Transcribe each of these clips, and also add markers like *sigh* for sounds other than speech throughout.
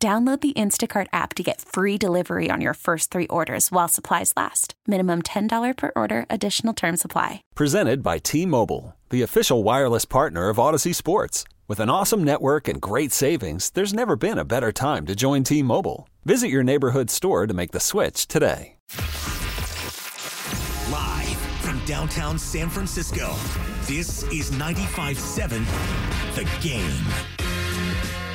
Download the Instacart app to get free delivery on your first three orders while supplies last. Minimum $10 per order, additional term supply. Presented by T Mobile, the official wireless partner of Audacy Sports. With an awesome network and great savings, there's never been a better time to join T Mobile. Visit your neighborhood store to make the switch today. Live from downtown San Francisco, this is 95.7 The Game.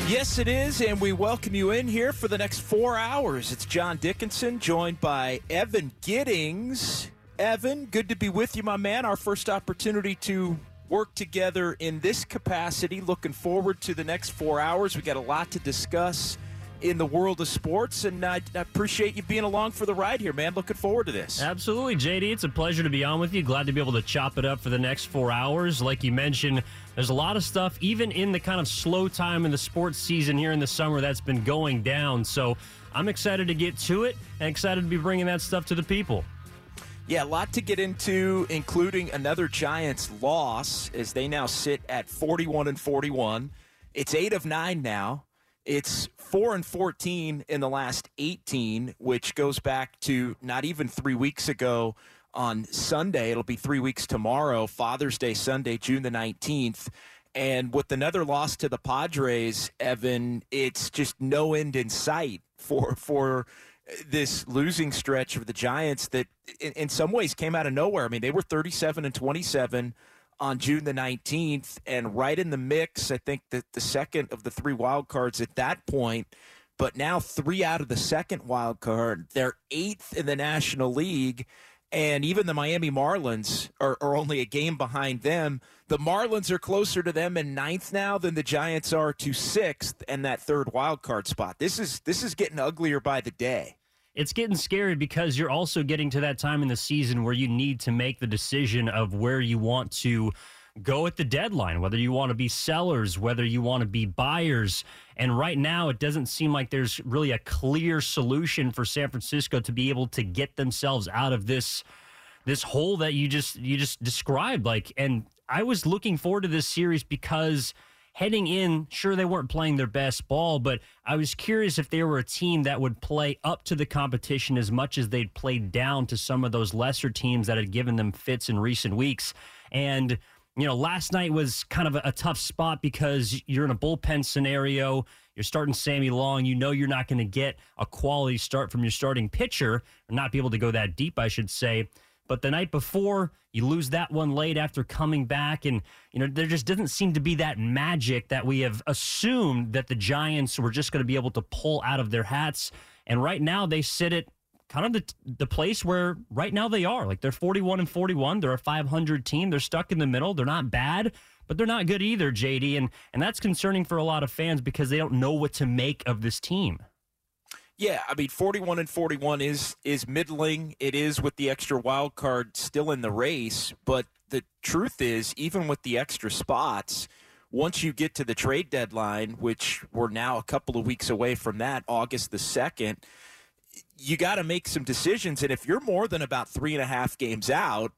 Yes, it is, and we welcome you in here for the next four hours. It's John Dickinson, joined by Evan Giddings. Evan, good to be with you, my man. Our first opportunity to work together in this capacity. Looking forward to the next four hours. We got a lot to discuss in the world of sports, and I, I appreciate you being along for the ride here, man. Looking forward to this. Absolutely, JD. It's a pleasure to be on with you. Glad to be able to chop it up for the next four hours. Like you mentioned, there's a lot of stuff, even in the kind of slow time in the sports season here in the summer, that's been going down. So I'm excited to get to it and excited to be bringing that stuff to the people. Yeah, a lot to get into, including another Giants loss as they now sit at 41 and 41. It's eight of nine now. It's four and 14 in the last 18, which goes back to not even three weeks ago on Sunday. It'll be three weeks tomorrow, Father's Day Sunday, June the 19th. And with another loss to the Padres, Evan, it's just no end in sight for for this losing stretch of the Giants that in, in some ways came out of nowhere. I mean, they were 37 and 27 on June the 19th and right in the mix. I think that the second of the three wild cards at that point, but now three out of the second wild card. They're eighth in the National League. And even the Miami Marlins are, are only a game behind them. The Marlins are closer to them in ninth now than the Giants are to sixth and that third wild card spot. This is this is getting uglier by the day it's getting scary because you're also getting to that time in the season where you need to make the decision of where you want to go at the deadline, whether you want to be sellers, whether you want to be buyers. And right now, it doesn't seem like there's really a clear solution for San Francisco to be able to get themselves out of this this hole that you just you just described. Like, and I was looking forward to this series because heading in, sure, they weren't playing their best ball, but I was curious if they were a team that would play up to the competition as much as they'd played down to some of those lesser teams that had given them fits in recent weeks. And, you know, last night was kind of a, a tough spot because you're in a bullpen scenario. You're starting Sammy Long. You know you're not going to get a quality start from your starting pitcher, or not be able to go that deep, I should say. But the night before, you lose that one late after coming back. And, you know, there just doesn't seem to be that magic that we have assumed that the Giants were just going to be able to pull out of their hats. And right now, they sit at kind of the, the place where right now they are. Like they're 41 and 41. They're a 500 team. They're stuck in the middle. They're not bad, but they're not good either, JD. And, and that's concerning for a lot of fans because they don't know what to make of this team. Yeah, I mean, 41 and 41 is is middling. It is with the extra wild card still in the race, but the truth is, even with the extra spots, once you get to the trade deadline, which we're now a couple of weeks away from that, August the second, you got to make some decisions. And if you're more than about three and a half games out,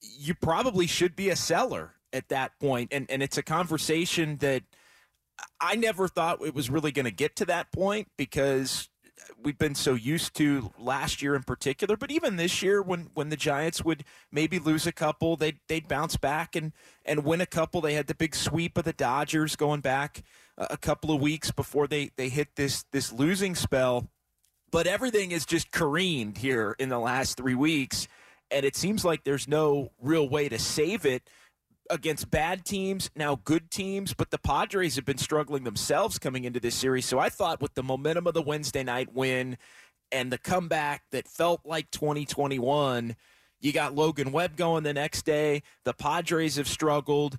you probably should be a seller at that point. And and it's a conversation that I never thought it was really going to get to that point because we've been so used to last year in particular, but even this year when when the Giants would maybe lose a couple, they'd they'd bounce back and and win a couple. They had the big sweep of the Dodgers going back a couple of weeks before they they hit this this losing spell. But everything is just careened here in the last three weeks, and it seems like there's no real way to save it against bad teams, now good teams, but the Padres have been struggling themselves coming into this series. So I thought with the momentum of the Wednesday night win and the comeback that felt like 2021, you got Logan Webb going the next day. The Padres have struggled.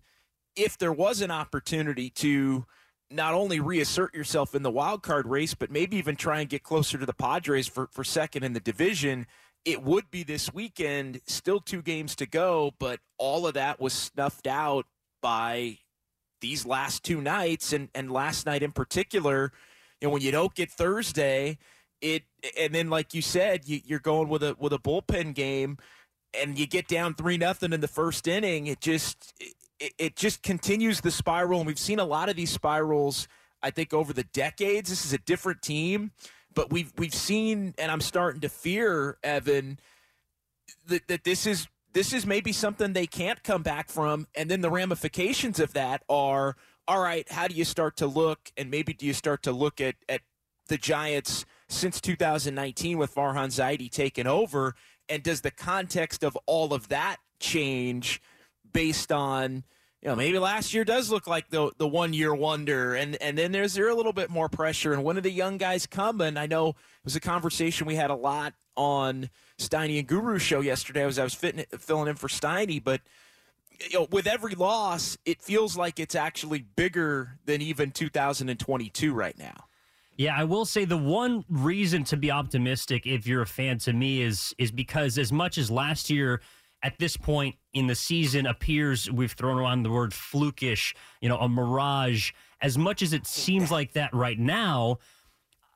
If there was an opportunity to not only reassert yourself in the wild card race, but maybe even try and get closer to the Padres for, for second in the division. It would be this weekend, still two games to go, but all of that was snuffed out by these last two nights and, and last night in particular. Know, when you don't get Thursday, it and then like you said, you, you're going with a with a bullpen game and you get down three nothing in the first inning, it just it, it just continues the spiral. And we've seen a lot of these spirals, I think, over the decades. This is a different team, but we've we've seen, and I'm starting to fear, Evan, that, that this is this is maybe something they can't come back from. And then the ramifications of that are all right, how do you start to look? And maybe do you start to look at, at the Giants since 2019 with Farhan Zaidi taking over? And does the context of all of that change based on you know maybe last year does look like the the one year wonder. And and then there's there a little bit more pressure. And one of the young guys coming? I know it was a conversation we had a lot on steiny and guru show yesterday as i was fitting, filling in for steiny. But you know with every loss it feels like it's actually bigger than even 2022 right now. Yeah, I will say the one reason to be optimistic if you're a fan to me is is because as much as last year at this point in the season appears we've thrown around the word flukish, you know, a mirage. As much as it seems like that right now,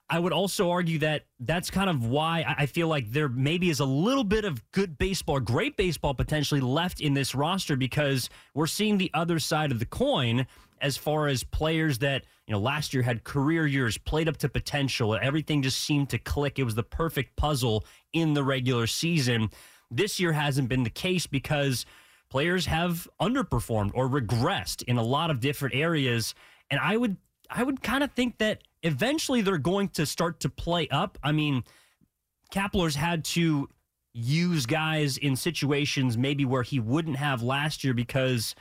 I would also argue that that's kind of why I feel like there maybe is a little bit of good baseball, great baseball potentially left in this roster because we're seeing the other side of the coin as far as players that, you know, last year had career years, played up to potential. Everything just seemed to click. It was the perfect puzzle in the regular season. This year hasn't been the case because players have underperformed or regressed in a lot of different areas. And I would I would kind of think that eventually they're going to start to play up. I mean, Kapler's had to use guys in situations maybe where he wouldn't have last year because,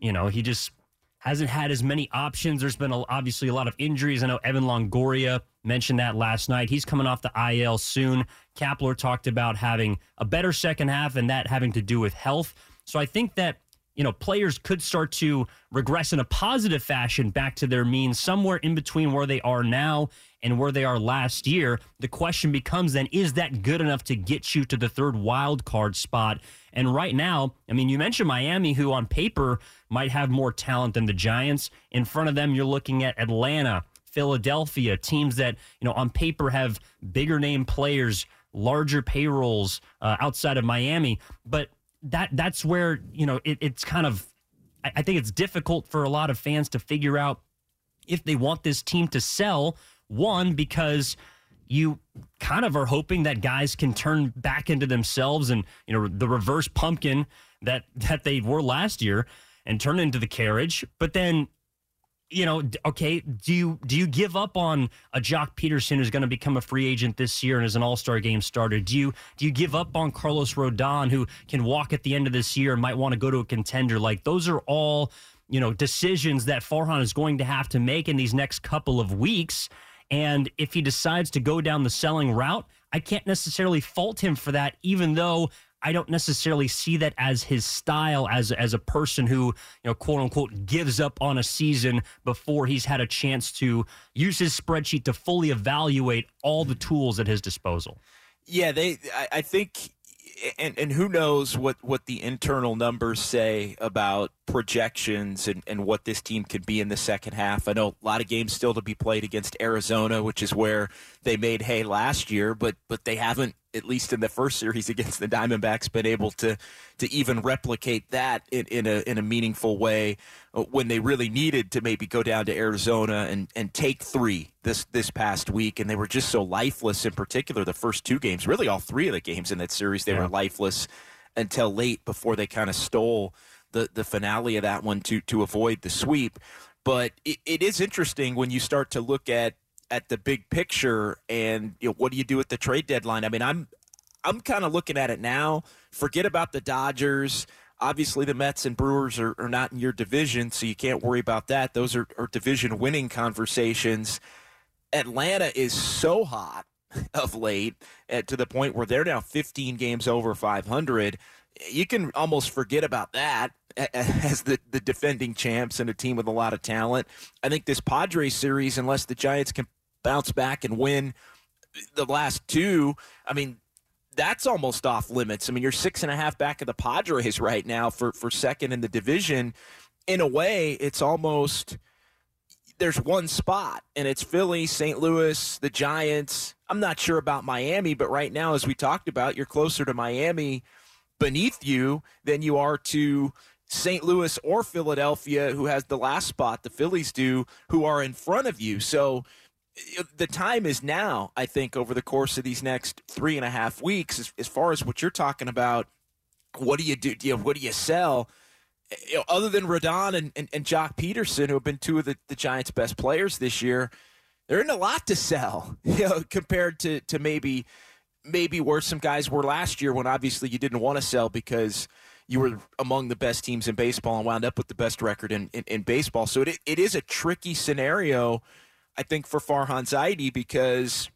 you know, he just hasn't had as many options. There's been a, obviously a lot of injuries. I know Evan Longoria mentioned that last night. He's coming off the IL soon. Kapler talked about having a better second half and that having to do with health. So I think that you know players could start to regress in a positive fashion back to their means somewhere in between where they are now and where they are last year. The question becomes then is that good enough to get you to the third wild card spot? And right now i mean you mentioned miami who on paper might have more talent than the giants. In front of them you're looking at atlanta Philadelphia, teams that, you know, on paper have bigger name players, larger payrolls uh, outside of Miami. But that that's where, you know, it, it's kind of, I, I think it's difficult for a lot of fans to figure out if they want this team to sell. One, because you kind of are hoping that guys can turn back into themselves and, you know, the reverse pumpkin that that they were last year and turn into the carriage. But then you know, okay, do you do you give up on a Joc Pederson who's going to become a free agent this year and is an All Star game starter? Do you do you give up on Carlos Rodon who can walk at the end of this year and might want to go to a contender? Like those are all you know decisions that Farhan is going to have to make in these next couple of weeks. And if he decides to go down the selling route, I can't necessarily fault him for that, even though I don't necessarily see that as his style as as a person who, you know, quote unquote gives up on a season before he's had a chance to use his spreadsheet to fully evaluate all the tools at his disposal. Yeah, they I, I think and and who knows what what the internal numbers say about projections and, and what this team could be in the second half. I know a lot of games still to be played against Arizona, which is where they made hay last year, but but they haven't at least in the first series *laughs* against the Diamondbacks, been able to to even replicate that in, in a in a meaningful way uh, when they really needed to maybe go down to Arizona and, and take three this this past week, and they were just so lifeless. In particular, the first two games, really all three of the games in that series, they yeah. were lifeless until late before they kind of stole the the finale of that one to to avoid the sweep. But it, it is interesting when you start to look at at the big picture and you know, what do you do at the trade deadline? I mean, I'm I'm kind of looking at it now. Forget about the Dodgers. Obviously, the Mets and Brewers are, are not in your division, so you can't worry about that. Those are, are division winning conversations. Atlanta is so hot *laughs* of late to the point where they're now 15 games over 500 you can almost forget about that as the, the defending champs and a team with a lot of talent. I think this Padres series, unless the Giants can bounce back and win the last two, I mean, that's almost off limits. I mean, you're six and a half back of the Padres *laughs* right now for, for second in the division. In a way, it's almost there's one spot, and it's Philly, St. Louis, the Giants. I'm not sure about Miami, but right now, as we talked about, you're closer to Miami beneath you than you are to St. Louis or Philadelphia, who has the last spot, the Phillies do, who are in front of you. So eh, the time is now, I think, over the course of these next three and a half weeks, as, as far as what you're talking about. What do you do? do you, what do you sell? Eh, you know, other than Rodon and, and, and Joc Pederson, who have been two of the, the Giants' best players this year, there isn't a lot to sell, *laughs* you know, compared to, to maybe maybe where some guys were last year when obviously you didn't want to sell because you were among the best teams in baseball and wound up with the best record in, in, in baseball. So it, it is a tricky scenario, I think, for Farhan Zaidi because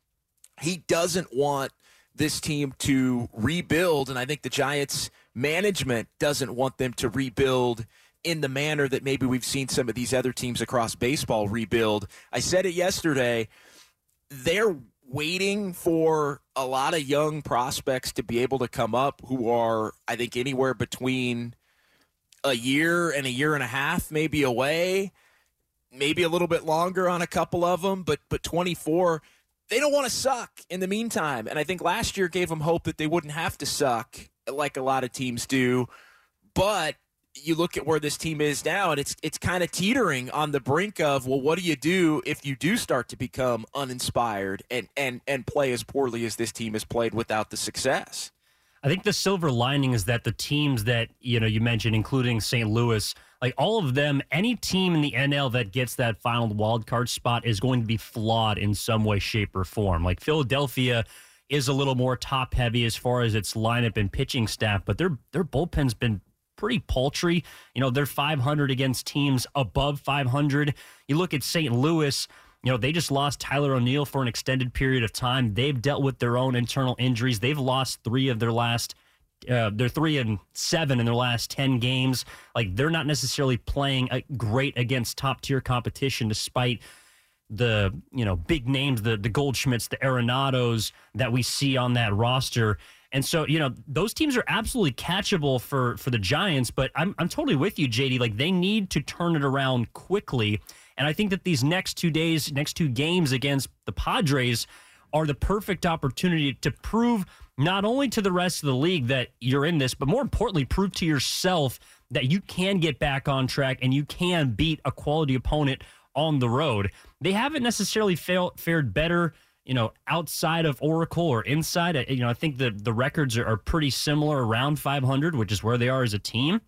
he doesn't want this team to rebuild. And I think the Giants management doesn't want them to rebuild in the manner that maybe we've seen some of these other teams across baseball rebuild. I said it yesterday. They're waiting for a lot of young prospects to be able to come up who are, I think, anywhere between a year and a year and a half, maybe away, maybe a little bit longer on a couple of them, but but 24, they don't want to suck in the meantime. And I think last year gave them hope that they wouldn't have to suck like a lot of teams do. But you look at where this team is now, and it's it's kind of teetering on the brink of well, what do you do if you do start to become uninspired and and and play as poorly as this team has played without the success? I think the silver lining is that the teams that you know you mentioned, including St. Louis, like all of them, any team in the NL that gets that final wild card spot is going to be flawed in some way, shape, or form. Like Philadelphia is a little more top heavy as far as its lineup and pitching staff, but their their bullpen's been pretty paltry. You know, they're 500 against teams above 500. You look at St. Louis, you know, they just lost Tyler O'Neill for an extended period of time. They've dealt with their own internal injuries. They've lost three of their last uh, they're three and seven in their last 10 games. Like they're not necessarily playing great against top tier competition, despite the you know big names, the the Goldschmidts, the Arenados that we see on that roster. And so, you know, those teams are absolutely catchable for for the Giants, but I'm I'm totally with you, JD. Like they need to turn it around quickly. And I think that these next two days, next two games against the Padres are the perfect opportunity to prove not only to the rest of the league that you're in this, but more importantly, prove to yourself that you can get back on track and you can beat a quality opponent on the road. They haven't necessarily failed, fared better you know, outside of Oracle or inside, uh, you know, I think the the records are, are pretty similar around 500, which is where they are as a team.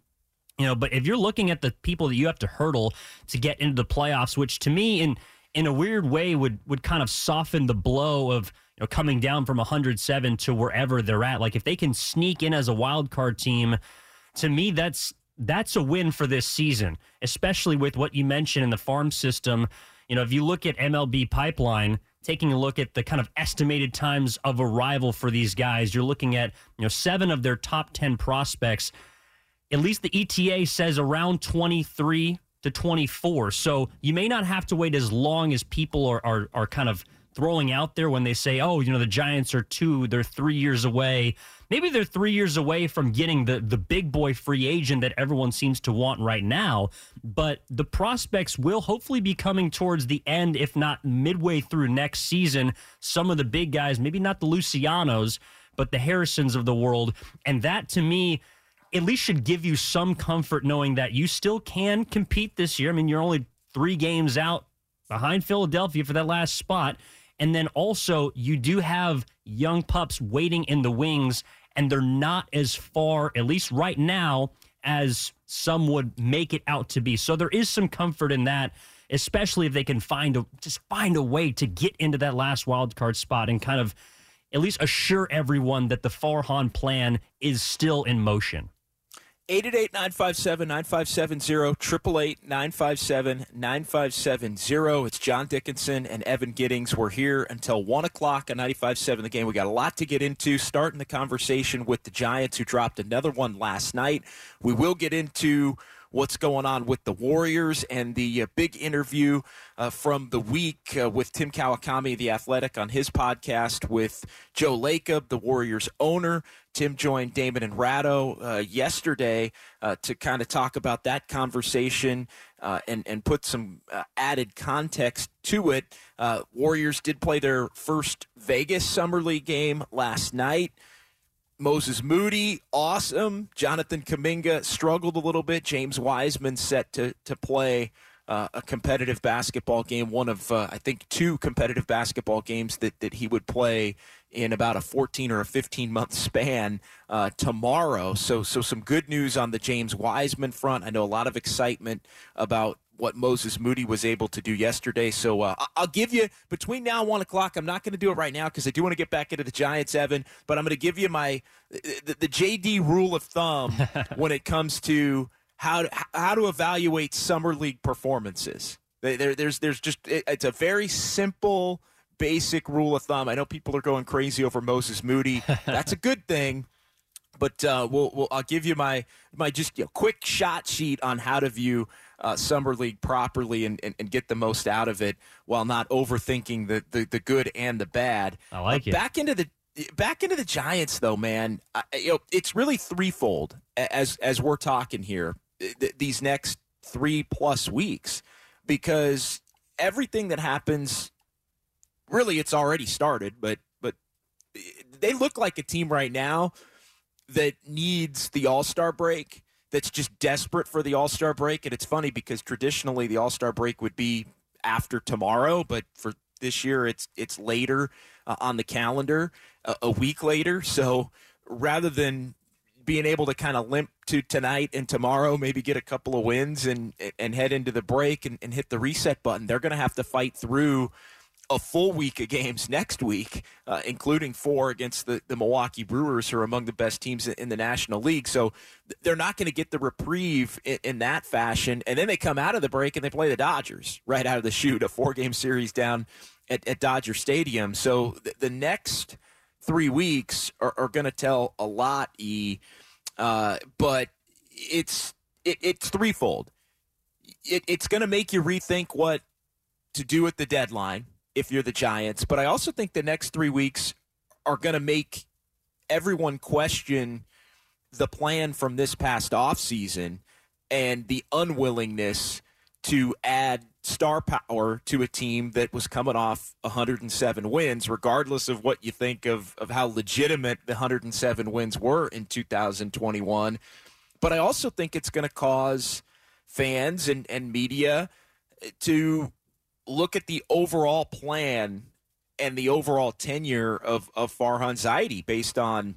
You know, but if you're looking at the people that you have to hurdle to get into the playoffs, which to me, in in a weird way, would would kind of soften the blow of you know coming down from 107 to wherever they're at. Like if they can sneak in as a wild card team, to me, that's that's a win for this season, especially with what you mentioned in the farm system. You know, if you look at MLB pipeline taking a look at the kind of estimated times of arrival for these guys, you're looking at, you know, seven of their top 10 prospects. At least the ETA says around 23 to 24. So you may not have to wait as long as people are, are, are kind of throwing out there when they say, oh, you know, the Giants are two, they're three years away. Maybe they're three years away from getting the, the big boy free agent that everyone seems to want right now. But the prospects will hopefully be coming towards the end, if not midway through next season. Some of the big guys, maybe not the Lucianos, but the Harrisons of the world. And that to me, at least should give you some comfort knowing that you still can compete this year. I mean, you're only three games out behind Philadelphia for that last spot. And then also, you do have young pups waiting in the wings, and they're not as far, at least right now, as some would make it out to be. So there is some comfort in that, especially if they can find a just find a way to get into that last wild card spot and kind of at least assure everyone that the Farhan plan is still in motion. 888-957-9570, 888-957-9570. It's John Dickinson and Evan Giddings. We're here until 1 o'clock on 95.7 The Game. We got a lot to get into, starting the conversation with the Giants, who dropped another one last night. We will get into what's going on with the Warriors and the uh, big interview uh, from the week uh, with Tim Kawakami, the athletic, on his podcast with Joe Lacob, the Warriors owner. Tim joined Damon and Ratto uh, yesterday uh, to kind of talk about that conversation uh, and, and put some added context to it. Warriors did play their first Vegas Summer League game last night. Moses Moody, awesome. Jonathan Kuminga struggled a little bit. James Wiseman set to to play uh, a competitive basketball game, one of uh, I think two competitive basketball games that that he would play in about a 14 or a 15 month span uh, tomorrow. So so some good news on the James Wiseman front. I know a lot of excitement about what Moses Moody was able to do yesterday. So uh, I'll give you between now and one o'clock. I'm not going to do it right now because I do want to get back into the Giants, Evan. But I'm going to give you my the, the JD rule of thumb *laughs* when it comes to how to, how to evaluate summer league performances. There, there's there's just it's a very simple, basic rule of thumb. I know people are going crazy over Moses Moody. *laughs* That's a good thing. But uh, we'll, we'll, I'll give you my my just you know, quick shot sheet on how to view uh, summer league properly and, and, and, get the most out of it while not overthinking the, the, the good and the bad. I like uh, it. Back into the back into the Giants though, man. I, you know, it's really threefold as as we're talking here. Th- these next three plus weeks because everything that happens, really, it's already started. But but they look like a team right now that needs the All Star break that's just desperate for the All Star break. And it's funny because traditionally the All Star break would be after tomorrow, but for this year it's it's later uh, on the calendar, uh, a week later. So rather than being able to kind of limp to tonight and tomorrow, maybe get a couple of wins and and head into the break and, and hit the reset button, they're going to have to fight through a full week of games next week, uh, including four against the, the Milwaukee Brewers, who are among the best teams in the National League. So they're not going to get the reprieve in, in, that fashion. And then they come out of the break and they play the Dodgers right out of the chute, a four game series down at, at Dodger Stadium. So th- the next three weeks are, are going to tell a lot, E. Uh, but it's it, it's threefold. It, it's going to make you rethink what to do at the deadline if you're the Giants. But I also think the next three weeks are going to make everyone question the plan from this past offseason and the unwillingness to add star power to a team that was coming off 107 wins, regardless of what you think of, of how legitimate the 107 wins were in 2021. But I also think it's going to cause fans and, and media eh, to look at the overall plan and the overall tenure of, of Farhan Zaidi based on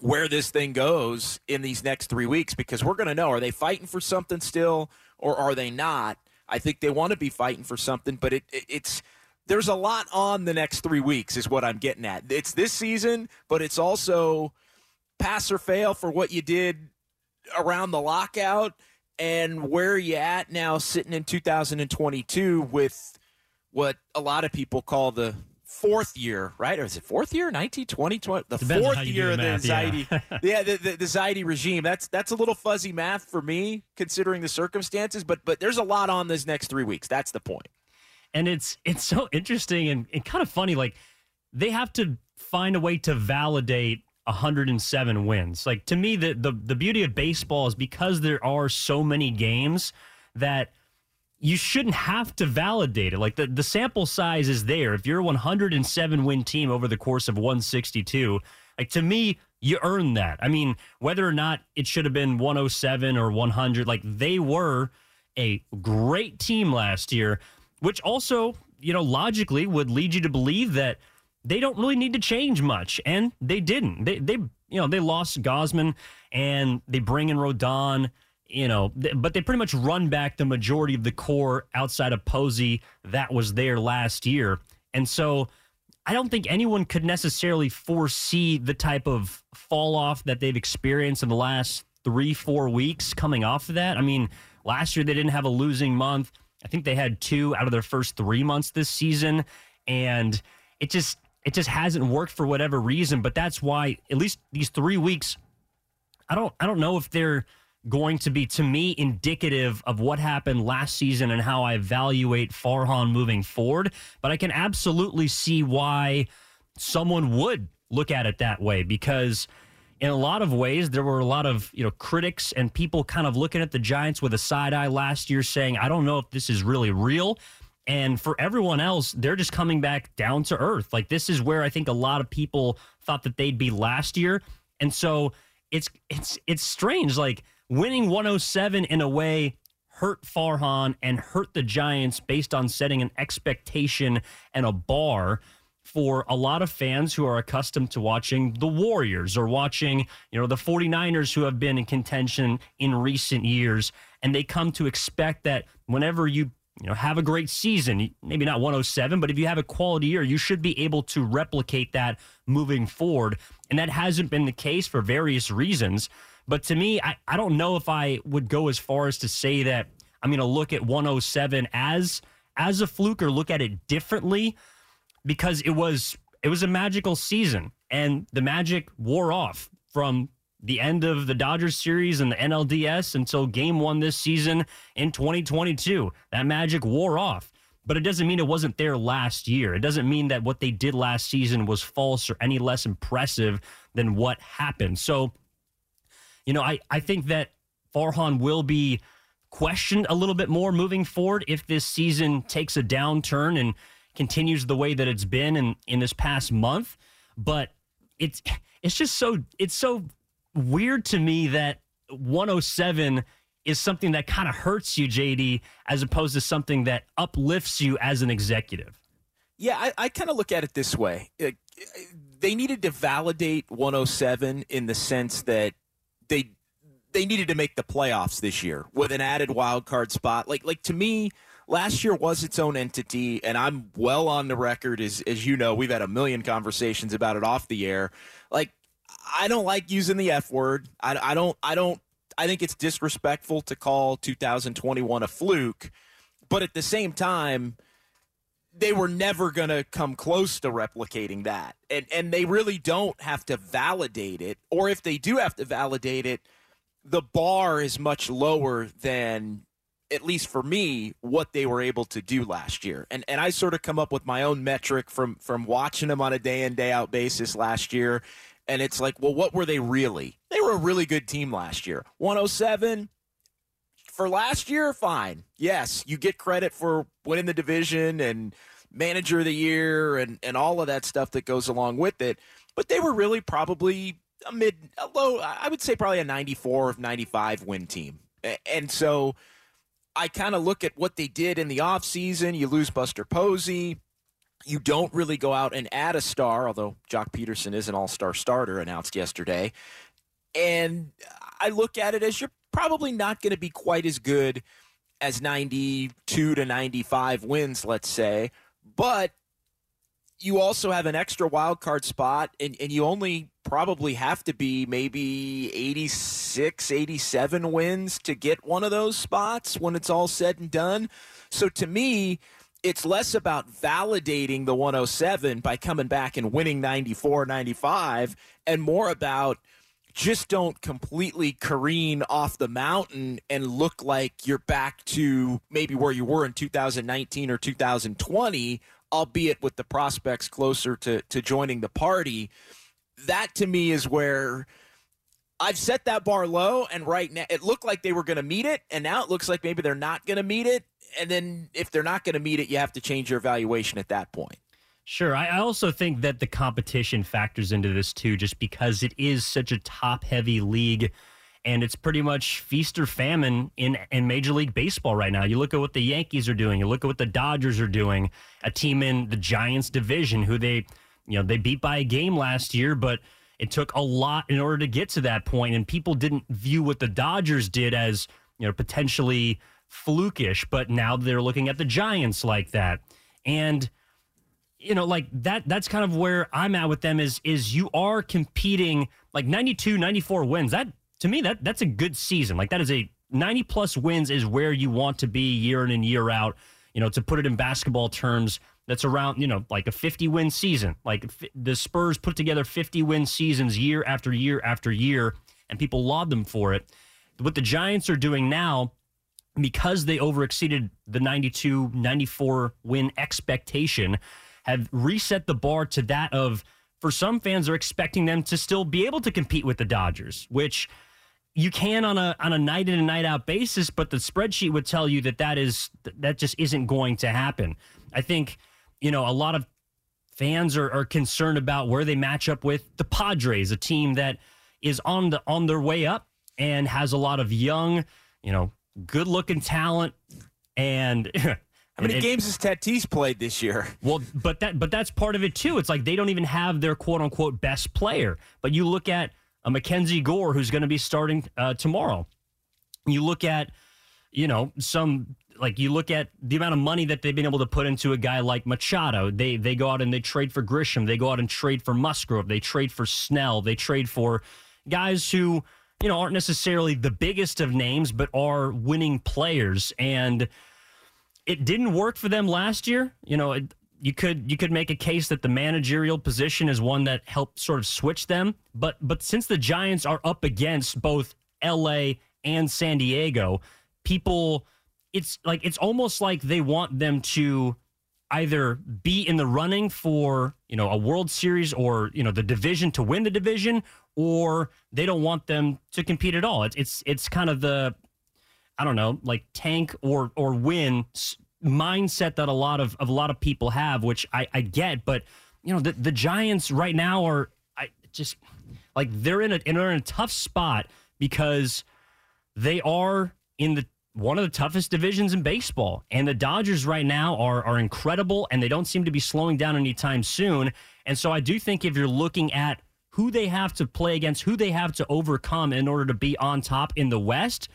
where this thing goes in these next three weeks because we're going to know are they fighting for something still or are they not? I think they want to be fighting for something, but it, it, it's there's a lot on the next three weeks is what I'm getting at. It's this season, but it's also pass or fail for what you did around the lockout and where you at now sitting in 2022 with what a lot of people call the fourth year, right? Or is it fourth year, 19, 20, 20 the Depends fourth year of the math, Zaidi, yeah, *laughs* yeah the, the, the Zaidi regime. That's that's a little fuzzy math for me, considering the circumstances. But but there's a lot on this next three weeks. That's the point. And it's it's so interesting and, and kind of funny. Like they have to find a way to validate 107 wins. Like to me, the the the beauty of baseball is because there are so many games that you shouldn't have to validate it. Like the, the sample size is there. If you're a 107 win team over the course of 162, like to me, you earn that. I mean, whether or not it should have been 107 or 100, like they were a great team last year, which also, you know, logically would lead you to believe that they don't really need to change much. And they didn't. They, they you know, they lost Gausman and they bring in Rodon you know, but they pretty much run back the majority of the core outside of Posey that was there last year. And so I don't think anyone could necessarily foresee the type of fall off that they've experienced in the last three, four weeks coming off of that. I mean, last year they didn't have a losing month. I think they had two out of their first three months this season, and it just it just hasn't worked for whatever reason. But that's why at least these three weeks, I don't I don't know if they're going to be to me indicative of what happened last season and how I evaluate Farhan moving forward. But I can absolutely see why someone would look at it that way because in a lot of ways there were a lot of you know critics and people kind of looking at the Giants with a side eye last year saying I don't know if this is really real. And for everyone else they're just coming back down to earth. Like this is where I think a lot of people thought that they'd be last year. And so it's it's it's strange. Like winning 107 in a way hurt Farhan and hurt the Giants based on setting an expectation and a bar for a lot of fans who are accustomed to watching the Warriors or watching, you know, the 49ers who have been in contention in recent years. And they come to expect that whenever you you know have a great season maybe not 107 but if you have a quality year you should be able to replicate that moving forward. And that hasn't been the case for various reasons but to me i, I don't know if i would go as far as to say that i'm going to look at 107 as as a fluke or look at it differently because it was it was a magical season and the magic wore off from the end of the Dodgers series and the NLDS until game 1 this season in 2022. That magic wore off. But it doesn't mean it wasn't there last year. It doesn't mean that what they did last season was false or any less impressive than what happened. So, you know, I, I think that Farhan will be questioned a little bit more moving forward if this season takes a downturn and continues the way that it's been in, in this past month. But it's it's just so it's so weird to me that 107 is something that kind of hurts you, JD, as opposed to something that uplifts you as an executive. Yeah, I, I kind of look at it this way. They needed to validate 107 in the sense that they they needed to make the playoffs this year with an added wild card spot. Like like to me, last year was its own entity, and I'm well on the record as as you know, we've had a million conversations about it off the air. Like I don't like using the F word. I, I don't I don't I think it's disrespectful to call 2021 a fluke, but at the same time, they were never going to come close to replicating that. And and they really don't have to validate it, or if they do have to validate it, the bar is much lower than at least for me, what they were able to do last year. And and I sort of come up with my own metric from from watching them on a day in day out basis last year. And it's like, well, what were they really? They were a really good team last year. 107 for last year, fine. Yes, you get credit for winning the division and manager of the year and, and all of that stuff that goes along with it. But they were really probably a mid, a low, I would say probably a 94 of 95 win team. And so I kind of look at what they did in the offseason. You lose Buster Posey. You don't really go out and add a star, although Joc Pederson is an all star starter announced yesterday. And I look at it as you're probably not going to be quite as good as 92 to 95 wins, let's say. But you also have an extra wild card spot, and, and you only probably have to be maybe 86, 87 wins to get one of those spots when it's all said and done. So to me, it's less about validating the 107 by coming back and winning 94, 95, and more about just don't completely careen off the mountain and look like you're back to maybe where you were in 2019 or 2020 albeit with the prospects closer to, to joining the party. That to me is where I've set that bar low, and right now it looked like they were going to meet it, and now it looks like maybe they're not going to meet it. And then if they're not going to meet it, you have to change your evaluation at that point. Sure. I also think that the competition factors into this too, just because it is such a top heavy league and it's pretty much feast or famine in in Major League Baseball right now. You look at what the Yankees are doing. You look at what the Dodgers are doing. A team in the Giants division who they you know they beat by a game last year, but it took a lot in order to get to that point, and people didn't view what the Dodgers did as you know potentially flukish. But now they're looking at the Giants like that, and you know like that that's kind of where i'm at with them is is you are competing like 92 94 wins that to me that that's a good season. Like that is a 90 plus wins is where you want to be year in and year out. You know, to put it in basketball terms, that's around, you know, like a 50 win season. Like the Spurs put together 50 win seasons year after year after year, and people laud them for it. What the Giants are doing now, because they overexceeded the 92 94 win expectation, have reset the bar to that of, for some fans, are expecting them to still be able to compete with the Dodgers, which you can on a on a night in and night out basis, but the spreadsheet would tell you that that is that just isn't going to happen. I think you know a lot of fans are, are concerned about where they match up with the Padres, a team that is on the on their way up and has a lot of young, you know, good looking talent. And *laughs* how many games has Tatis played this year? *laughs* Well, but that but that's part of it too. It's like they don't even have their quote unquote best player. But you look at a Mackenzie Gore who's going to be starting uh, tomorrow. You look at, you know, some like you look at the amount of money that they've been able to put into a guy like Machado. They they go out and they trade for Grisham. They go out and trade for Musgrove. They trade for Snell. They trade for guys who you know aren't necessarily the biggest of names, but are winning players. And it didn't work for them last year. You know, it, you could you could make a case that the managerial position is one that helped sort of switch them. But but since the Giants are up against both LA and San Diego, people it's like it's almost like they want them to either be in the running for, you know, a World Series or, you know, the division to win the division or they don't want them to compete at all. It's it's it's kind of the I don't know, like tank or or win mindset that a lot of, of a lot of people have, which I, I get, but you know, the, the Giants right now are I just like they're in a they're in a tough spot because they are in the one of the toughest divisions in baseball. And the Dodgers right now are are incredible and they don't seem to be slowing down anytime soon. And so I do think if you're looking at who they have to play against, who they have to overcome in order to be on top in the West,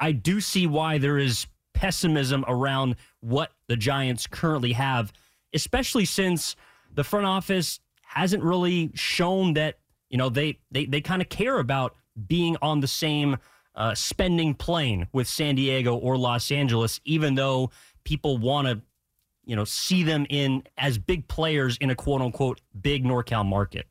I do see why there is pessimism around what the Giants currently have, especially since the front office hasn't really shown that, you know, they they, they kind of care about being on the same uh, spending plane with San Diego or Los Angeles, even though people want to, you know, see them in as big players in a quote unquote big NorCal market.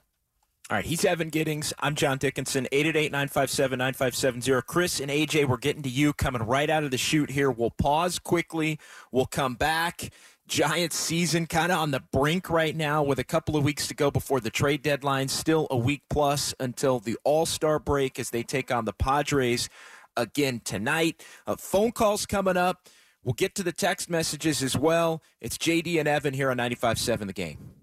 All right, he's Evan Giddings. I'm John Dickinson. 888-957-9570. Chris and AJ, we're getting to you coming right out of the shoot here. We'll pause quickly. We'll come back. Giants season kind of on the brink right now with a couple of weeks to go before the trade deadline. Still a week plus until the All-Star break as they take on the Padres again tonight. Uh, phone calls coming up. We'll get to the text messages as well. It's JD and Evan here on 95.7 The Game.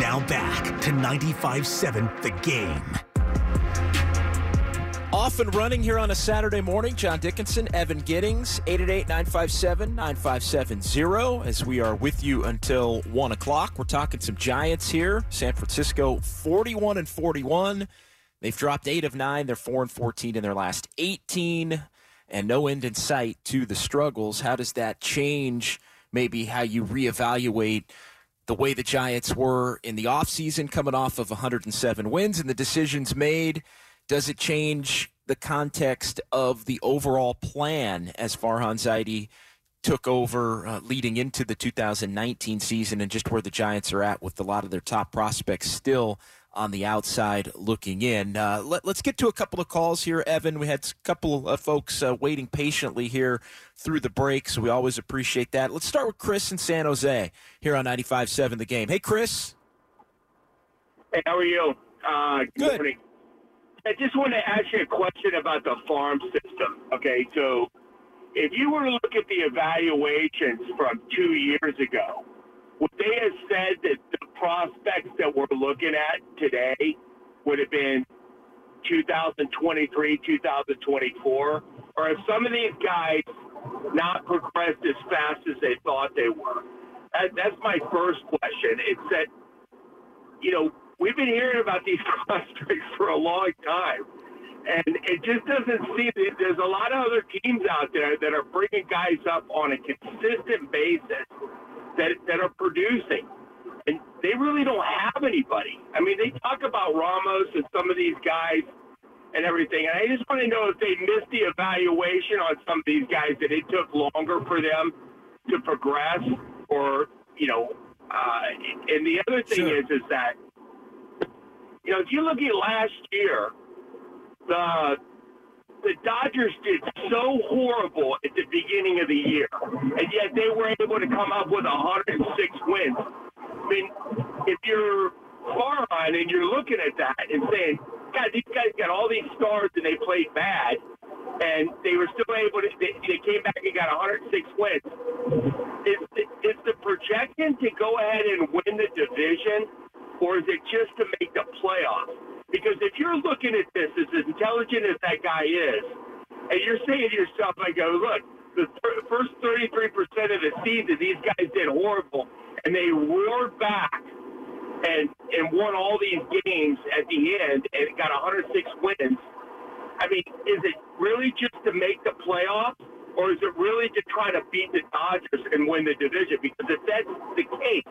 Now back to 95.7 The Game. Off and running here on a Saturday morning. John Dickinson, Evan Giddings, 888-957-9570 as we are with you until 1 o'clock. We're talking some Giants here. San Francisco 41 and 41. They've dropped 8 of 9. They're 4 and 14 in their last 18 and no end in sight to the struggles. How does that change maybe how you reevaluate – the way the Giants were in the offseason, coming off of 107 wins and the decisions made? Does it change the context of the overall plan as Farhan Zaidi took over uh, leading into the 2019 season and just where the Giants are at with a lot of their top prospects still on the outside looking in. Uh, let, us get to a couple of calls here, Evan. We had a couple of folks uh, waiting patiently here through the break, so we always appreciate that. Let's start with Chris in San Jose here on 95.7 The Game. Hey, Chris. Hey, how are you? Uh, good, good. Morning. I just want to ask you a question about the farm system. Okay, so if you were to look at the evaluations from two years ago, would they have said that the prospects that we're looking at today would have been 2023, 2024? Or have some of these guys not progressed as fast as they thought they were? That, that's my first question. It's that, you know, we've been hearing about these *laughs* prospects for a long time. And it just doesn't seem that there's a lot of other teams out there that are bringing guys up on a consistent basis that that are producing, and they really don't have anybody. I mean, they talk about Ramos and some of these guys and everything, and I just want to know if they missed the evaluation on some of these guys that it took longer for them to progress, or you know. Uh, and the other thing sure. is, is that you know, if you look at last year, the the Dodgers did so horrible at the beginning of the year, and yet they were able to come up with 106 wins. I mean, if you're Farhan and you're looking at that and saying, God, these guys got all these stars and they played bad, and they were still able to, they, they came back and got 106 wins. Is, is the projection to go ahead and win the division, or is it just to make the playoffs? Because if you're looking at this as intelligent as that guy is, and you're saying to yourself, I go, look, the th- first 33% of the season, these guys did horrible, and they roared back and and won all these games at the end and got 106 wins. I mean, is it really just to make the playoffs, or is it really to try to beat the Dodgers and win the division? Because if that's the case,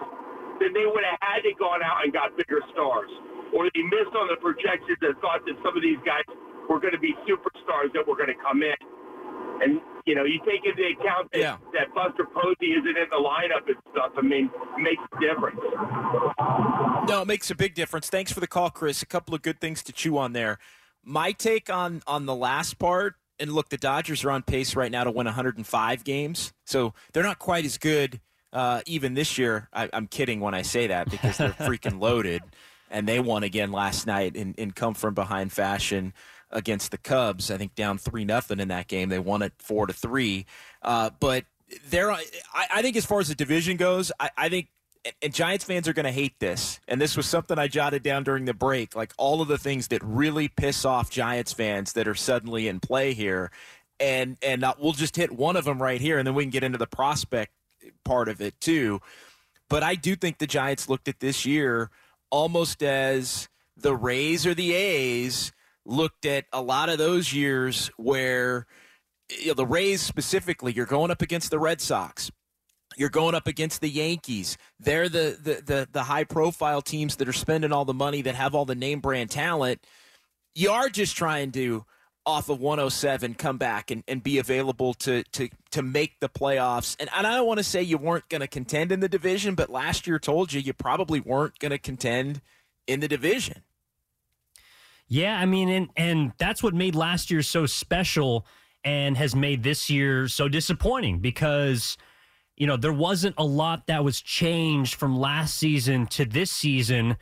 then they would have had to gone out and got bigger stars or they missed on the projections and thought that some of these guys were going to be superstars that were going to come in. And you know, you take into account that, yeah. that Buster Posey isn't in the lineup and stuff. I mean, it makes a difference. No, it makes a big difference. Thanks for the call, Chris. A couple of good things to chew on there. My take on on the last part, and look, the Dodgers are on pace right now to win 105 games, so they're not quite as good uh, even this year. I, I'm kidding when I say that because they're *laughs* freaking loaded and they won again last night in, in come from behind fashion against the Cubs. I think down three nothing in that game. They won it four to three. Uh, but there, I, I, think as far as the division goes, I, I think. And Giants fans are going to hate this. And this was something I jotted down during the break. Like all of the things that really piss off Giants fans that are suddenly in play here. And and uh, we'll just hit one of them right here, and then we can get into the prospect part of it too but I do think the Giants looked at this year almost as the Rays or the A's looked at a lot of those years where you know, the Rays specifically, you're going up against the Red Sox. You're going up against the Yankees. They're the, the, the, the high profile teams that are spending all the money, that have all the name brand talent. You are just trying to off of 107 come back and, and be available to to to make the playoffs. And, and I don't want to say you weren't going to contend in the division, but last year told you you probably weren't going to contend in the division. Yeah, I mean, and and that's what made last year so special and has made this year so disappointing because you know there wasn't a lot that was changed from last season to this season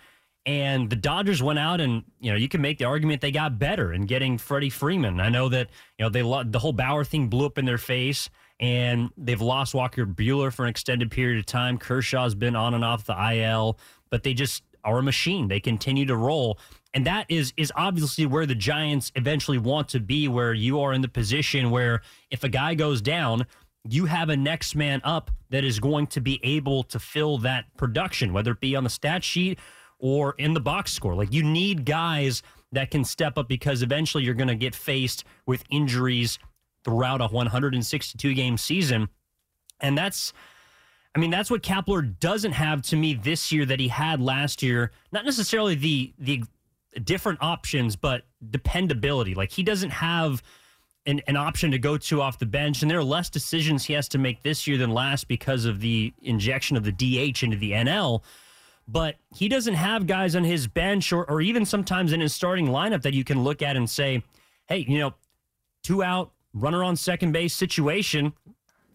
and the Dodgers went out and you know you can make the argument they got better in getting Freddie Freeman. I know that you know they the whole Bauer thing blew up in their face, and they've lost Walker Buehler for an extended period of time. Kershaw's been on and off the IL, but they just are a machine. They continue to roll, and that is is obviously where the Giants eventually want to be. Where you are in the position where if a guy goes down. You have a next man up that is going to be able to fill that production, whether it be on the stat sheet or in the box score. Like you need guys that can step up because eventually you're going to get faced with injuries throughout a 162 game season. And that's I mean that's what Kapler doesn't have to me this year that he had last year. Not necessarily the the different options, but dependability. Like he doesn't have an, an option to go to off the bench, and there are less decisions he has to make this year than last because of the injection of the DH into the NL but he doesn't have guys on his bench or, or even sometimes in his starting lineup that you can look at and say, hey, you know, two out, runner on second base situation.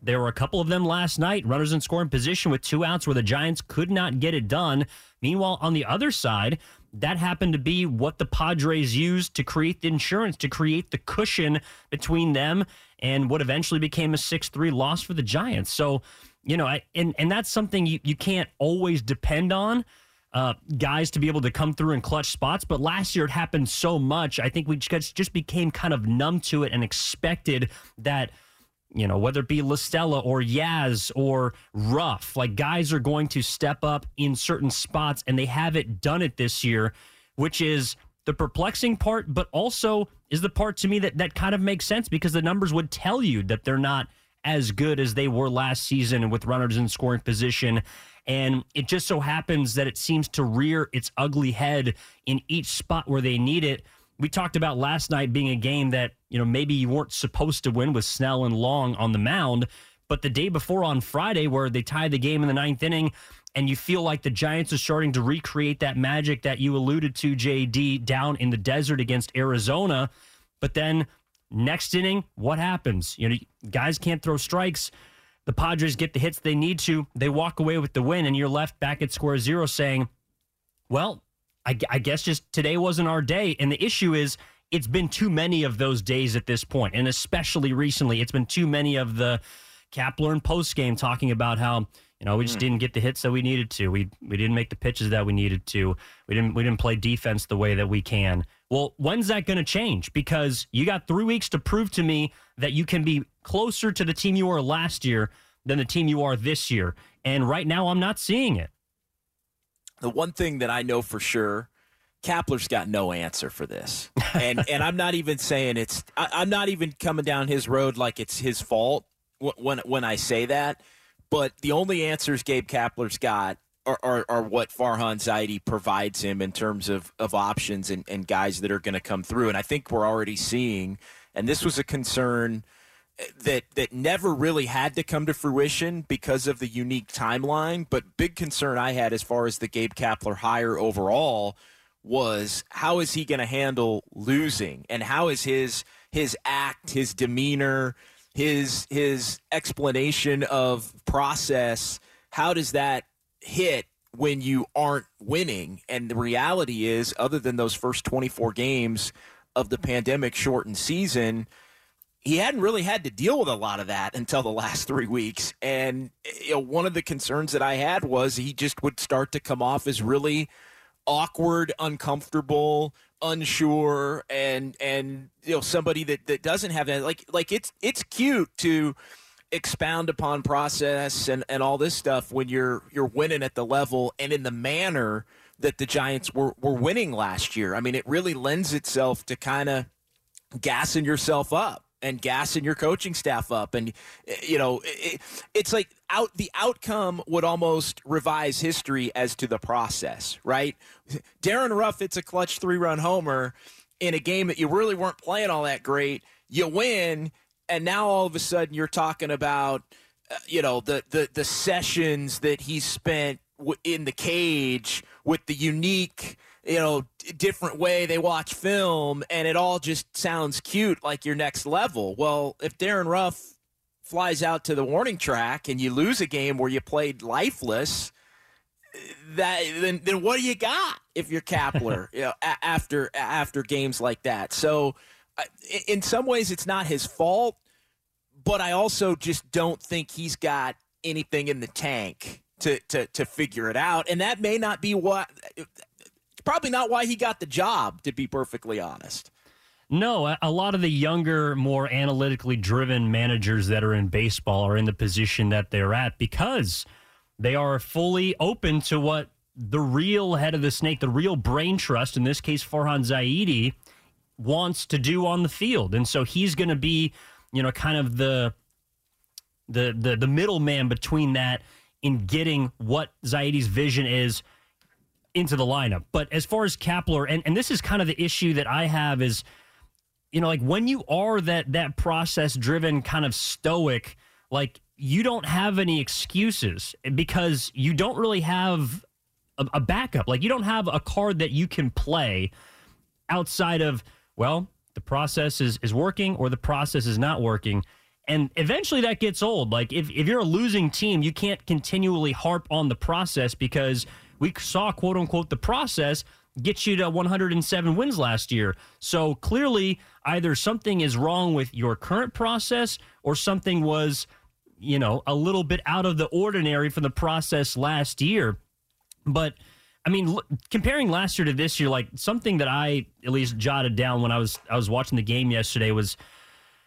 There were a couple of them last night, runners in scoring position with two outs where the Giants could not get it done. Meanwhile, on the other side, that happened to be what the Padres used to create the insurance, to create the cushion between them and what eventually became a 6 3 loss for the Giants. So, you know, I, and and that's something you, you can't always depend on uh, guys to be able to come through in clutch spots. But last year it happened so much. I think we just just became kind of numb to it and expected that. You know, whether it be LaStella or Yaz or Ruf, like guys are going to step up in certain spots, and they haven't done it this year, which is the perplexing part, but also is the part to me that that kind of makes sense because the numbers would tell you that they're not as good as they were last season with runners in scoring position. And it just so happens that it seems to rear its ugly head in each spot where they need it. We talked about last night being a game that, you know, maybe you weren't supposed to win with Snell and Long on the mound. But the day before on Friday, where they tied the game in the ninth inning, and you feel like the Giants are starting to recreate that magic that you alluded to, JD, down in the desert against Arizona. But then Next inning, what happens? You know, guys can't throw strikes. The Padres get the hits they need to. They walk away with the win, and you're left back at square zero saying, well, I, I guess just today wasn't our day. And the issue is, it's been too many of those days at this point, and especially recently, it's been too many of the Kapler and post game talking about how you know we just mm. didn't get the hits that we needed to. We we didn't make the pitches that we needed to. We didn't we didn't play defense the way that we can. Well, when's that going to change? Because you got three weeks to prove to me that you can be closer to the team you were last year than the team you are this year. And right now, I'm not seeing it. The one thing that I know for sure, Kapler's got no answer for this, and *laughs* and I'm not even saying it's. I, am not even coming down his road like it's his fault when when I say that. But the only answers Gabe Kapler's got are, are, are, what Farhan Zaidi provides him in terms of, of options and, and guys that are going to come through. And I think we're already seeing, and this was a concern eh, that that never really had to come to fruition because of the unique timeline. But big concern I had as far as the Gabe Kapler hire overall was how is he going to handle losing and how is his his act, his demeanor, his his explanation of process, how does that hit when you aren't winning. And the reality is, other than those first 24 games of the pandemic shortened season, he hadn't really had to deal with a lot of that until the last three weeks. And you know, one of the concerns that I had was he just would start to come off as really awkward, uncomfortable, unsure, and and you know somebody that that doesn't have that. Like like it's it's cute to expound upon process and, and all this stuff when you're you're winning at the level and in the manner that the Giants were, were winning last year. I mean, it really lends itself to kind of gassing yourself up and gassing your coaching staff up. And you know it, it's like out the outcome would almost revise history as to the process right? *laughs* Darin Ruf it's a clutch three run homer in a game that you really weren't playing all that great. You win and now all of a sudden you're talking about uh, you know the the the sessions that he spent in the cage with the unique you know different way they watch film and it all just sounds cute like your next level well if Darin Ruf flies out to the warning track and you lose a game where you played lifeless that then then what do you got if you're Kapler *laughs* you know, a- after after games like that so uh, in some ways it's not his fault but I also just don't think he's got anything in the tank to, to, to figure it out. And that may not be what, probably not why he got the job, to be perfectly honest. No, a lot of the younger, more analytically driven managers that are in baseball are in the position that they're at because they are fully open to what the real head of the snake, the real brain trust, in this case, Farhan Zaidi, wants to do on the field. And so he's going to be, you know, kind of the the the the middleman between that in getting what Zaidi's vision is into the lineup. But as far as Kapler, and, and this is kind of the issue that I have is, you know, like when you are that that process driven kind of stoic, like you don't have any excuses because you don't really have a, a backup. Like you don't have a card that you can play outside of, well, the process is, is working or the process is not working. And eventually that gets old. Like if, if you're a losing team, you can't continually harp on the process because we saw quote unquote the process get you to 107 wins last year. So clearly either something is wrong with your current process or something was, you know, a little bit out of the ordinary from the process last year. But I mean, comparing last year to this year, like something that I at least jotted down when I was I was watching the game yesterday was,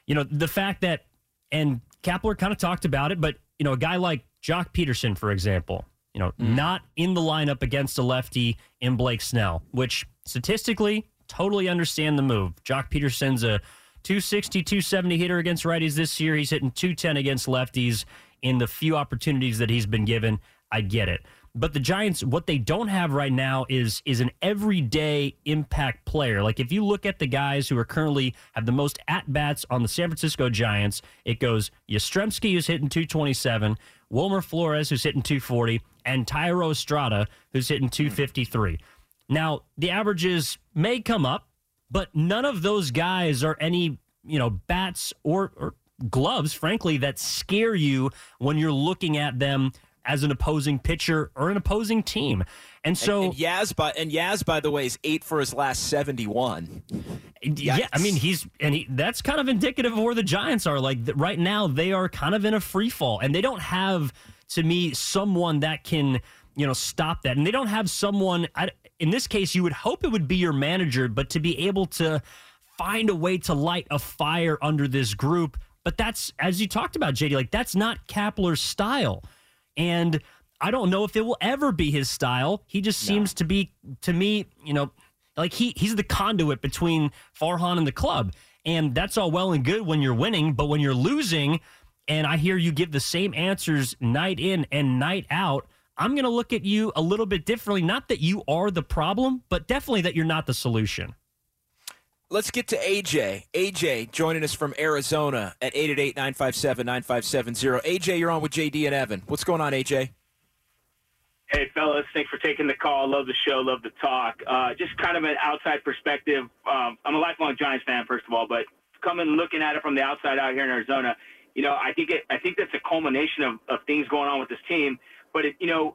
you know, the fact that and Kapler kind of talked about it, but you know, a guy like Joc Pederson, for example, you know, mm. not in the lineup against a lefty in Blake Snell, which statistically totally understand the move. Joc Pederson's a 260, 270 hitter against righties this year. He's hitting 210 against lefties in the few opportunities that he's been given. I get it. But the Giants, what they don't have right now is is an everyday impact player. Like if you look at the guys who are currently have the most at bats on the San Francisco Giants, it goes Yastrzemski who's hitting 227, Wilmer Flores who's hitting 240, and Thairo Estrada who's hitting hmm. 253. Now the averages may come up, but none of those guys are any you know bats or, or gloves, frankly, that scare you when you're looking at them as an opposing pitcher or an opposing team. And so and, and Yaz by and Yaz by the way is 8 for his last 71. Yeah, I mean he's and he that's kind of indicative of where the Giants are like right now they are kind of in a free fall and they don't have to me someone that can, you know, stop that. And they don't have someone in this case you would hope it would be your manager, but to be able to find a way to light a fire under this group but that's as you talked about, JD. Like that's not Kapler's style. And I don't know if it will ever be his style. He just seems no. to be, to me, you know, like he he's the conduit between Farhan and the club. And that's all well and good when you're winning, but when you're losing, and I hear you give the same answers night in and night out, I'm going to look at you a little bit differently. Not that you are the problem, but definitely that you're not the solution. Let's get to AJ. AJ joining us from Arizona at 888 957 9570. AJ, you're on with JD and Evan. What's going on, AJ? Hey, fellas. Thanks for taking the call. Love the show. Love the talk. Uh, just kind of an outside perspective. Um, I'm a lifelong Giants fan, first of all, but coming looking at it from the outside out here in Arizona, you know, I think it, I think that's a culmination of, of things going on with this team. But, it, you know,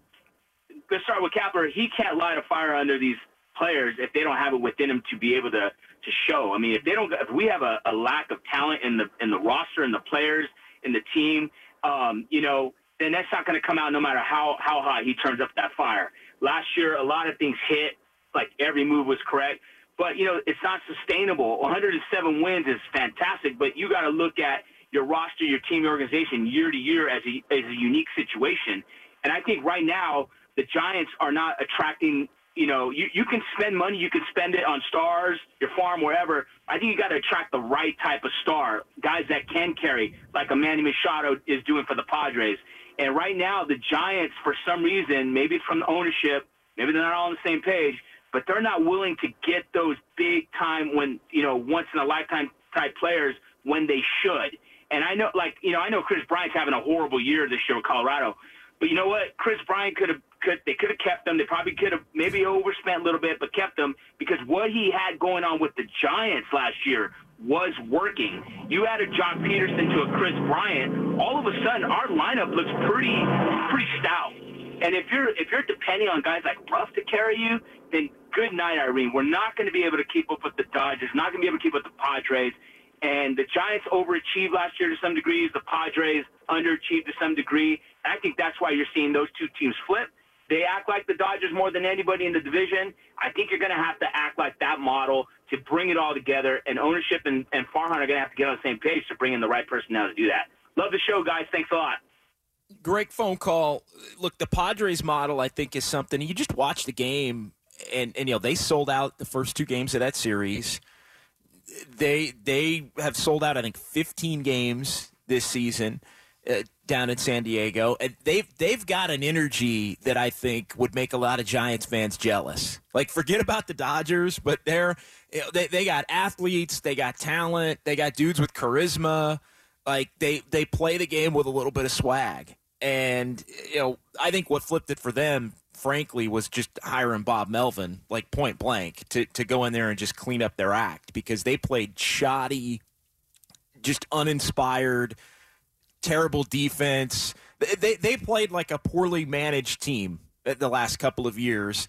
let's start with Kapler. He can't light a fire under these players if they don't have it within them to be able to to show. I mean, if they don't, if we have a, a lack of talent in the in the roster and the players in the team, um, you know, then that's not going to come out no matter how how hot he turns up that fire. Last year, a lot of things hit, like every move was correct, but you know, it's not sustainable. 107 wins is fantastic, but you got to look at your roster, your team, your organization year to year as a, as a unique situation. And I think right now the Giants are not attracting. You know, you, you can spend money, you can spend it on stars, your farm, wherever. I think you got to attract the right type of star, guys that can carry, like a Manny Machado is doing for the Padres. And right now, the Giants, for some reason, maybe from the ownership, maybe they're not all on the same page, but they're not willing to get those big time when you know once in a lifetime type players when they should. And I know, like you know, I know Kris Bryant's having a horrible year this year with Colorado, but you know what? Kris Bryant could have could they could have kept them. They probably could have maybe overspent a little bit, but kept them because what he had going on with the Giants last year was working. You added Joc Pederson to a Kris Bryant, all of a sudden our lineup looks pretty pretty stout. And if you're if you're depending on guys like Ruf to carry you, then good night, Irene. We're not going to be able to keep up with the Dodgers. Not going to be able to keep up with the Padres. And the Giants overachieved last year to some degrees. The Padres underachieved to some degree. I think that's why you're seeing those two teams flip. They act like the Dodgers more than anybody in the division. I think you're going to have to act like that model to bring it all together. And ownership and, and Farhan are going to have to get on the same page to bring in the right person now to do that. Love the show, guys. Thanks a lot. Great phone call. Look, the Padres model, I think, is something. You just watch the game, and, and you know they sold out the first two games of that series. They they have sold out, I think, 15 games this season uh, down in San Diego, and they've they've got an energy that I think would make a lot of Giants fans jealous. Like, forget about the Dodgers, but they're they they got athletes, they got talent, they got dudes with charisma. Like they they play the game with a little bit of swag, and you know I think what flipped it for them frankly, was just hiring Bob Melvin, like point blank, to, to go in there and just clean up their act because they played shoddy, just uninspired, terrible defense. They, they played like a poorly managed team the last couple of years.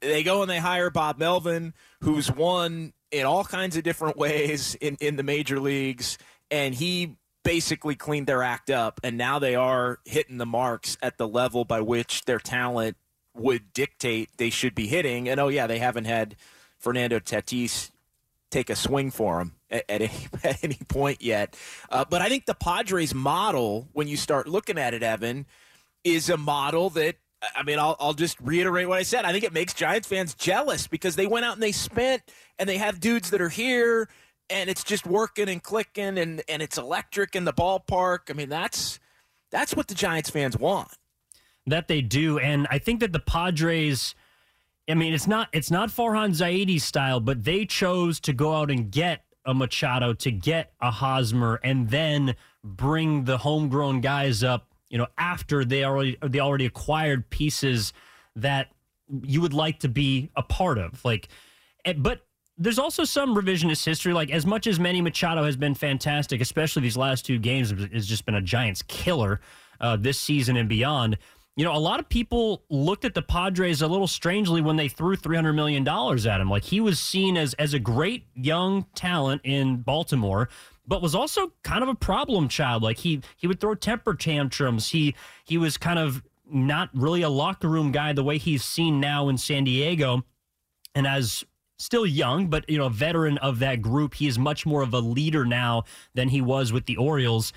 They go and they hire Bob Melvin, who's won in all kinds of different ways in, in the major leagues, and he basically cleaned their act up, and now they are hitting the marks at the level by which their talent would dictate they should be hitting. And oh yeah, they haven't had Fernando Tatis take a swing for them at, at, any, *laughs* at any point yet. Uh, but I think the Padres model, when you start looking at it, Evan, is a model that I mean, I'll, I'll just reiterate what I said. I think it makes Giants fans jealous because they went out and they spent and they have dudes that are here and it's just working and clicking and, and it's electric in the ballpark. I mean, that's that's what the Giants fans want that they do, and I think that the Padres. I mean, it's not it's not Farhan Zaidi style, but they chose to go out and get a Machado, to get a Hosmer, and then bring the homegrown guys up. You know, after they already they already acquired pieces that you would like to be a part of. Like, eh, but there's also some revisionist history. Like, as much as Manny Machado has been fantastic, especially these last two games, has just been a Giants killer uh, this season and beyond. You know, a lot of people looked at the Padres a little strangely when they threw $300 million at him. Like he was seen as, as a great young talent in Baltimore, but was also kind of a problem child. Like he, he would throw temper tantrums. He, he was kind of not really a locker room guy the way he's seen now in San Diego. And as still young, but you know, veteran of that group, he is much more of a leader now than he was with the Orioles.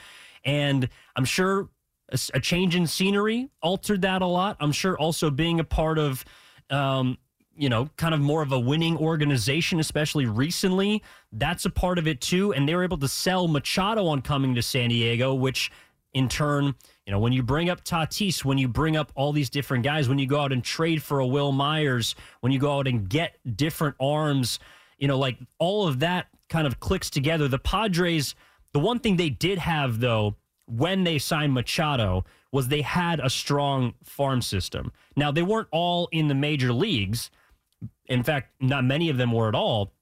And I'm sure a, change in scenery altered that a lot. I'm sure also being a part of, um, you know, kind of more of a winning organization, especially recently, that's a part of it too. And they were able to sell Machado on coming to San Diego, which in turn, you know, when you bring up Tatis, when you bring up all these different guys, when you go out and trade for a Wil Myers, when you go out and get different arms, you know, like all of that kind of clicks together. The Padres, the one thing they did have though when they signed Machado was they had a strong farm system. Now, they weren't all in the major leagues. In fact, not many of them were at all,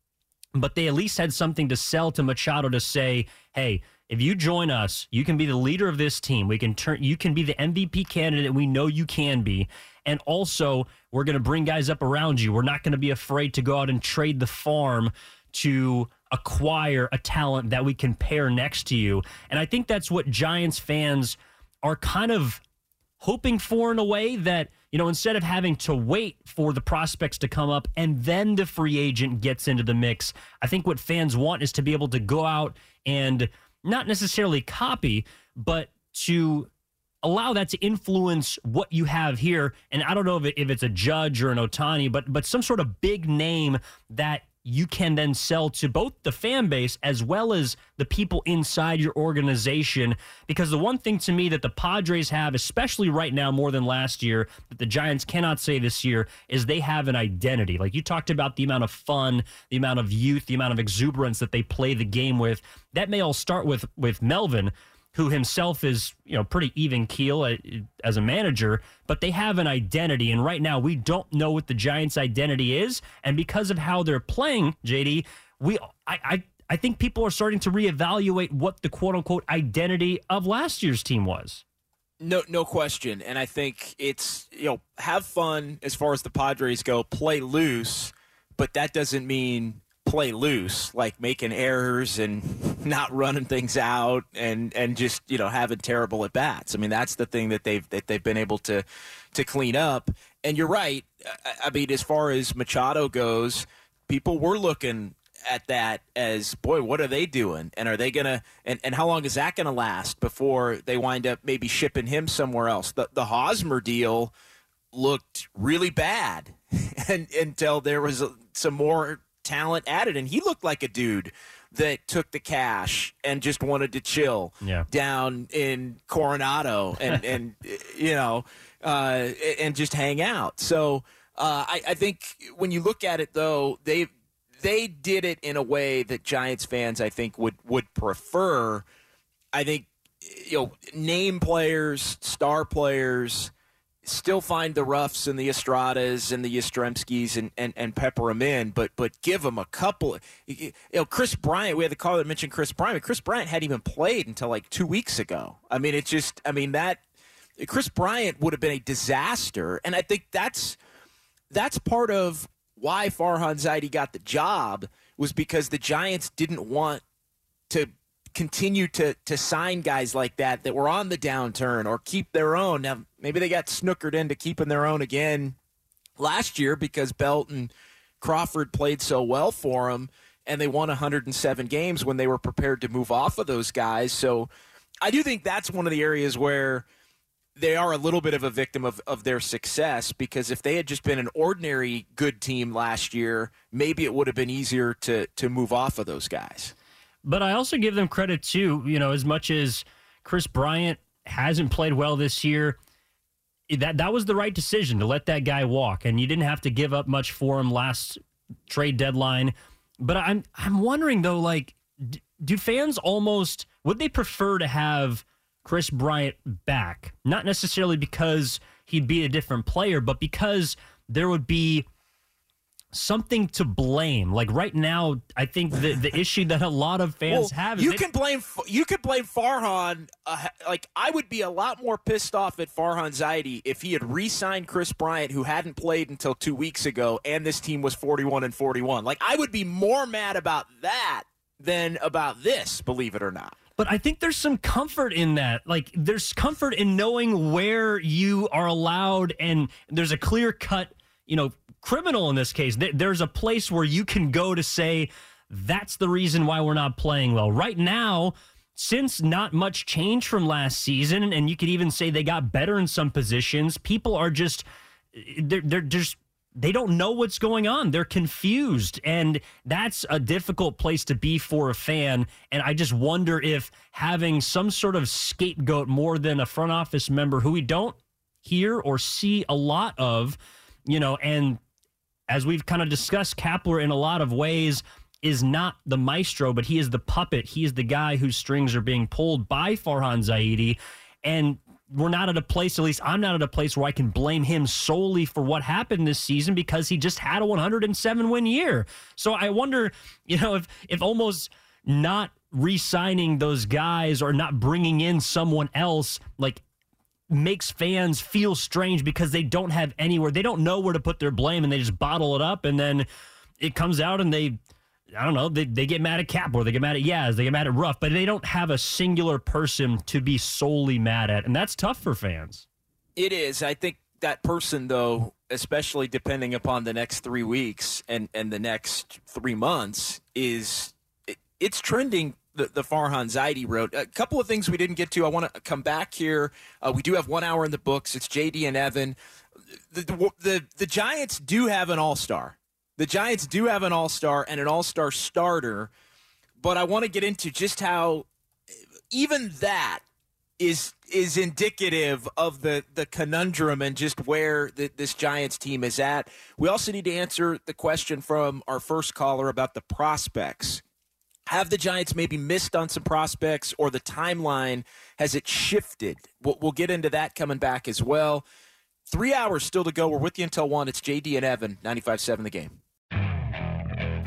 but they at least had something to sell to Machado to say, hey, if you join us, you can be the leader of this team. We can turn you can be the MVP candidate we know you can be. And also, we're going to bring guys up around you. We're not going to be afraid to go out and trade the farm to acquire a talent that we can pair next to you. And I think that's what Giants fans are kind of hoping for in a way that, you know, instead of having to wait for the prospects to come up and then the free agent gets into the mix, I think what fans want is to be able to go out and not necessarily copy, but to allow that to influence what you have here. And I don't know if, it, if it's a judge or an Ohtani, but but some sort of big name that you can then sell to both the fan base as well as the people inside your organization. Because the one thing to me that the Padres have, especially right now more than last year, that the Giants cannot say this year, is they have an identity. Like you talked about the amount of fun, the amount of youth, the amount of exuberance that they play the game with. That may all start with with Melvin who himself is, you know, pretty even keel uh, as a manager, but they have an identity. And right now, we don't know what the Giants' identity is. And because of how they're playing, JD, we, I, I, I think people are starting to reevaluate what the quote unquote identity of last year's team was. No, no question. And I think it's, you know, have fun as far as the Padres go, play loose, but that doesn't mean play loose, like making errors and *laughs* not running things out and and just you know having terrible at bats. I mean that's the thing that they've that they've been able to to clean up. And you're right. I mean as far as Machado goes, people were looking at that as boy what are they doing and are they gonna and, and how long is that gonna last before they wind up maybe shipping him somewhere else the the Hosmer deal looked really bad *laughs* and, until there was some more talent added, and he looked like a dude that took the cash and just wanted to chill yeah. down in Coronado and and *laughs* you know uh, and just hang out. So uh, I, I think when you look at it though, they they did it in a way that Giants fans I think would would prefer. I think you know name players, star players still find the Rufs and the Estradas and the Yastrzemskis and, and, and pepper them in, but but give them a couple. You know, Kris Bryant. We had the caller that mentioned Kris Bryant. Kris Bryant hadn't even played until like two weeks ago. I mean, it just. I mean that Kris Bryant would have been a disaster, and I think that's that's part of why Farhan Zaidi got the job was because the Giants didn't want to continue to to sign guys like that that were on the downturn or keep their own. Now maybe they got snookered into keeping their own again last year because Belt and Crawford played so well for them and they won 107 games when they were prepared to move off of those guys. So I do think that's one of the areas where they are a little bit of a victim of, of their success because if they had just been an ordinary good team last year, maybe it would have been easier to to move off of those guys. But I also give them credit too, you know, as much as Kris Bryant hasn't played well this year, eh, that that was the right decision to let that guy walk and you didn't have to give up much for him last trade deadline. But I'm I'm wondering though like do fans almost would they prefer to have Kris Bryant back? Not necessarily because he'd be a different player, but because there would be something to blame. Like right now, I think the the issue that a lot of fans well, have. you they, can blame you can blame Farhan. Uh, like I would be a lot more pissed off at Farhan Zaidi if he had re-signed Kris Bryant, who hadn't played until two weeks ago, and this team was forty-one and forty-one. Like I would be more mad about that than about this. Believe it or not. But I think there's some comfort in that. Like, there's comfort in knowing where you are allowed, and there's a clear cut, you know, criminal in this case. There's a place where you can go to say, that's the reason why we're not playing well. Right now, since not much change from last season, and you could even say they got better in some positions, people are just, eh, they're, they're just, they don't know what's going on. They're confused. And that's a difficult place to be for a fan. And I just wonder if having some sort of scapegoat more than a front office member who we don't hear or see a lot of, you know, and as we've kind of discussed, Kapler in a lot of ways is not the maestro, but he is the puppet. He is the guy whose strings are being pulled by Farhan Zaidi. And we're not at a place, at least I'm not at a place where I can blame him solely for what happened this season because he just had a 107 win year. So I wonder, you know, if if almost not re-signing those guys or not bringing in someone else like makes fans feel strange because they don't have anywhere. They don't know where to put their blame and they just bottle it up and then it comes out and they I don't know, they, they get mad at Cap or they get mad at Yaz, they get mad at Ruf, but they don't have a singular person to be solely mad at. And that's tough for fans. It is. I think that person though, especially depending upon the next three weeks and, and the next three months, is it, it's trending the, the Farhan Zaidi road. A couple of things we didn't get to. I want to come back here. Uh, we do have one hour in the books. It's JD and Evan. The, the, the, the Giants do have an all star. The Giants do have an all star and an all star starter. But I want to get into just how even that is is indicative of the the conundrum and just where the, this Giants team is at. We also need to answer the question from our first caller about the prospects. Have the Giants maybe missed on some prospects, or the timeline has it shifted? We'll, we'll get into that coming back as well. Three hours still to go. We're with you until one. It's JD and Evan, 95 7 the game.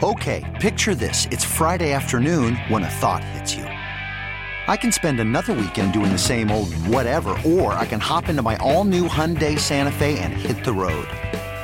Okay, picture this. It's Friday afternoon when a thought hits you. I can spend another weekend doing the same old whatever, or I can hop into my all-new Hyundai Santa Fe and hit the road.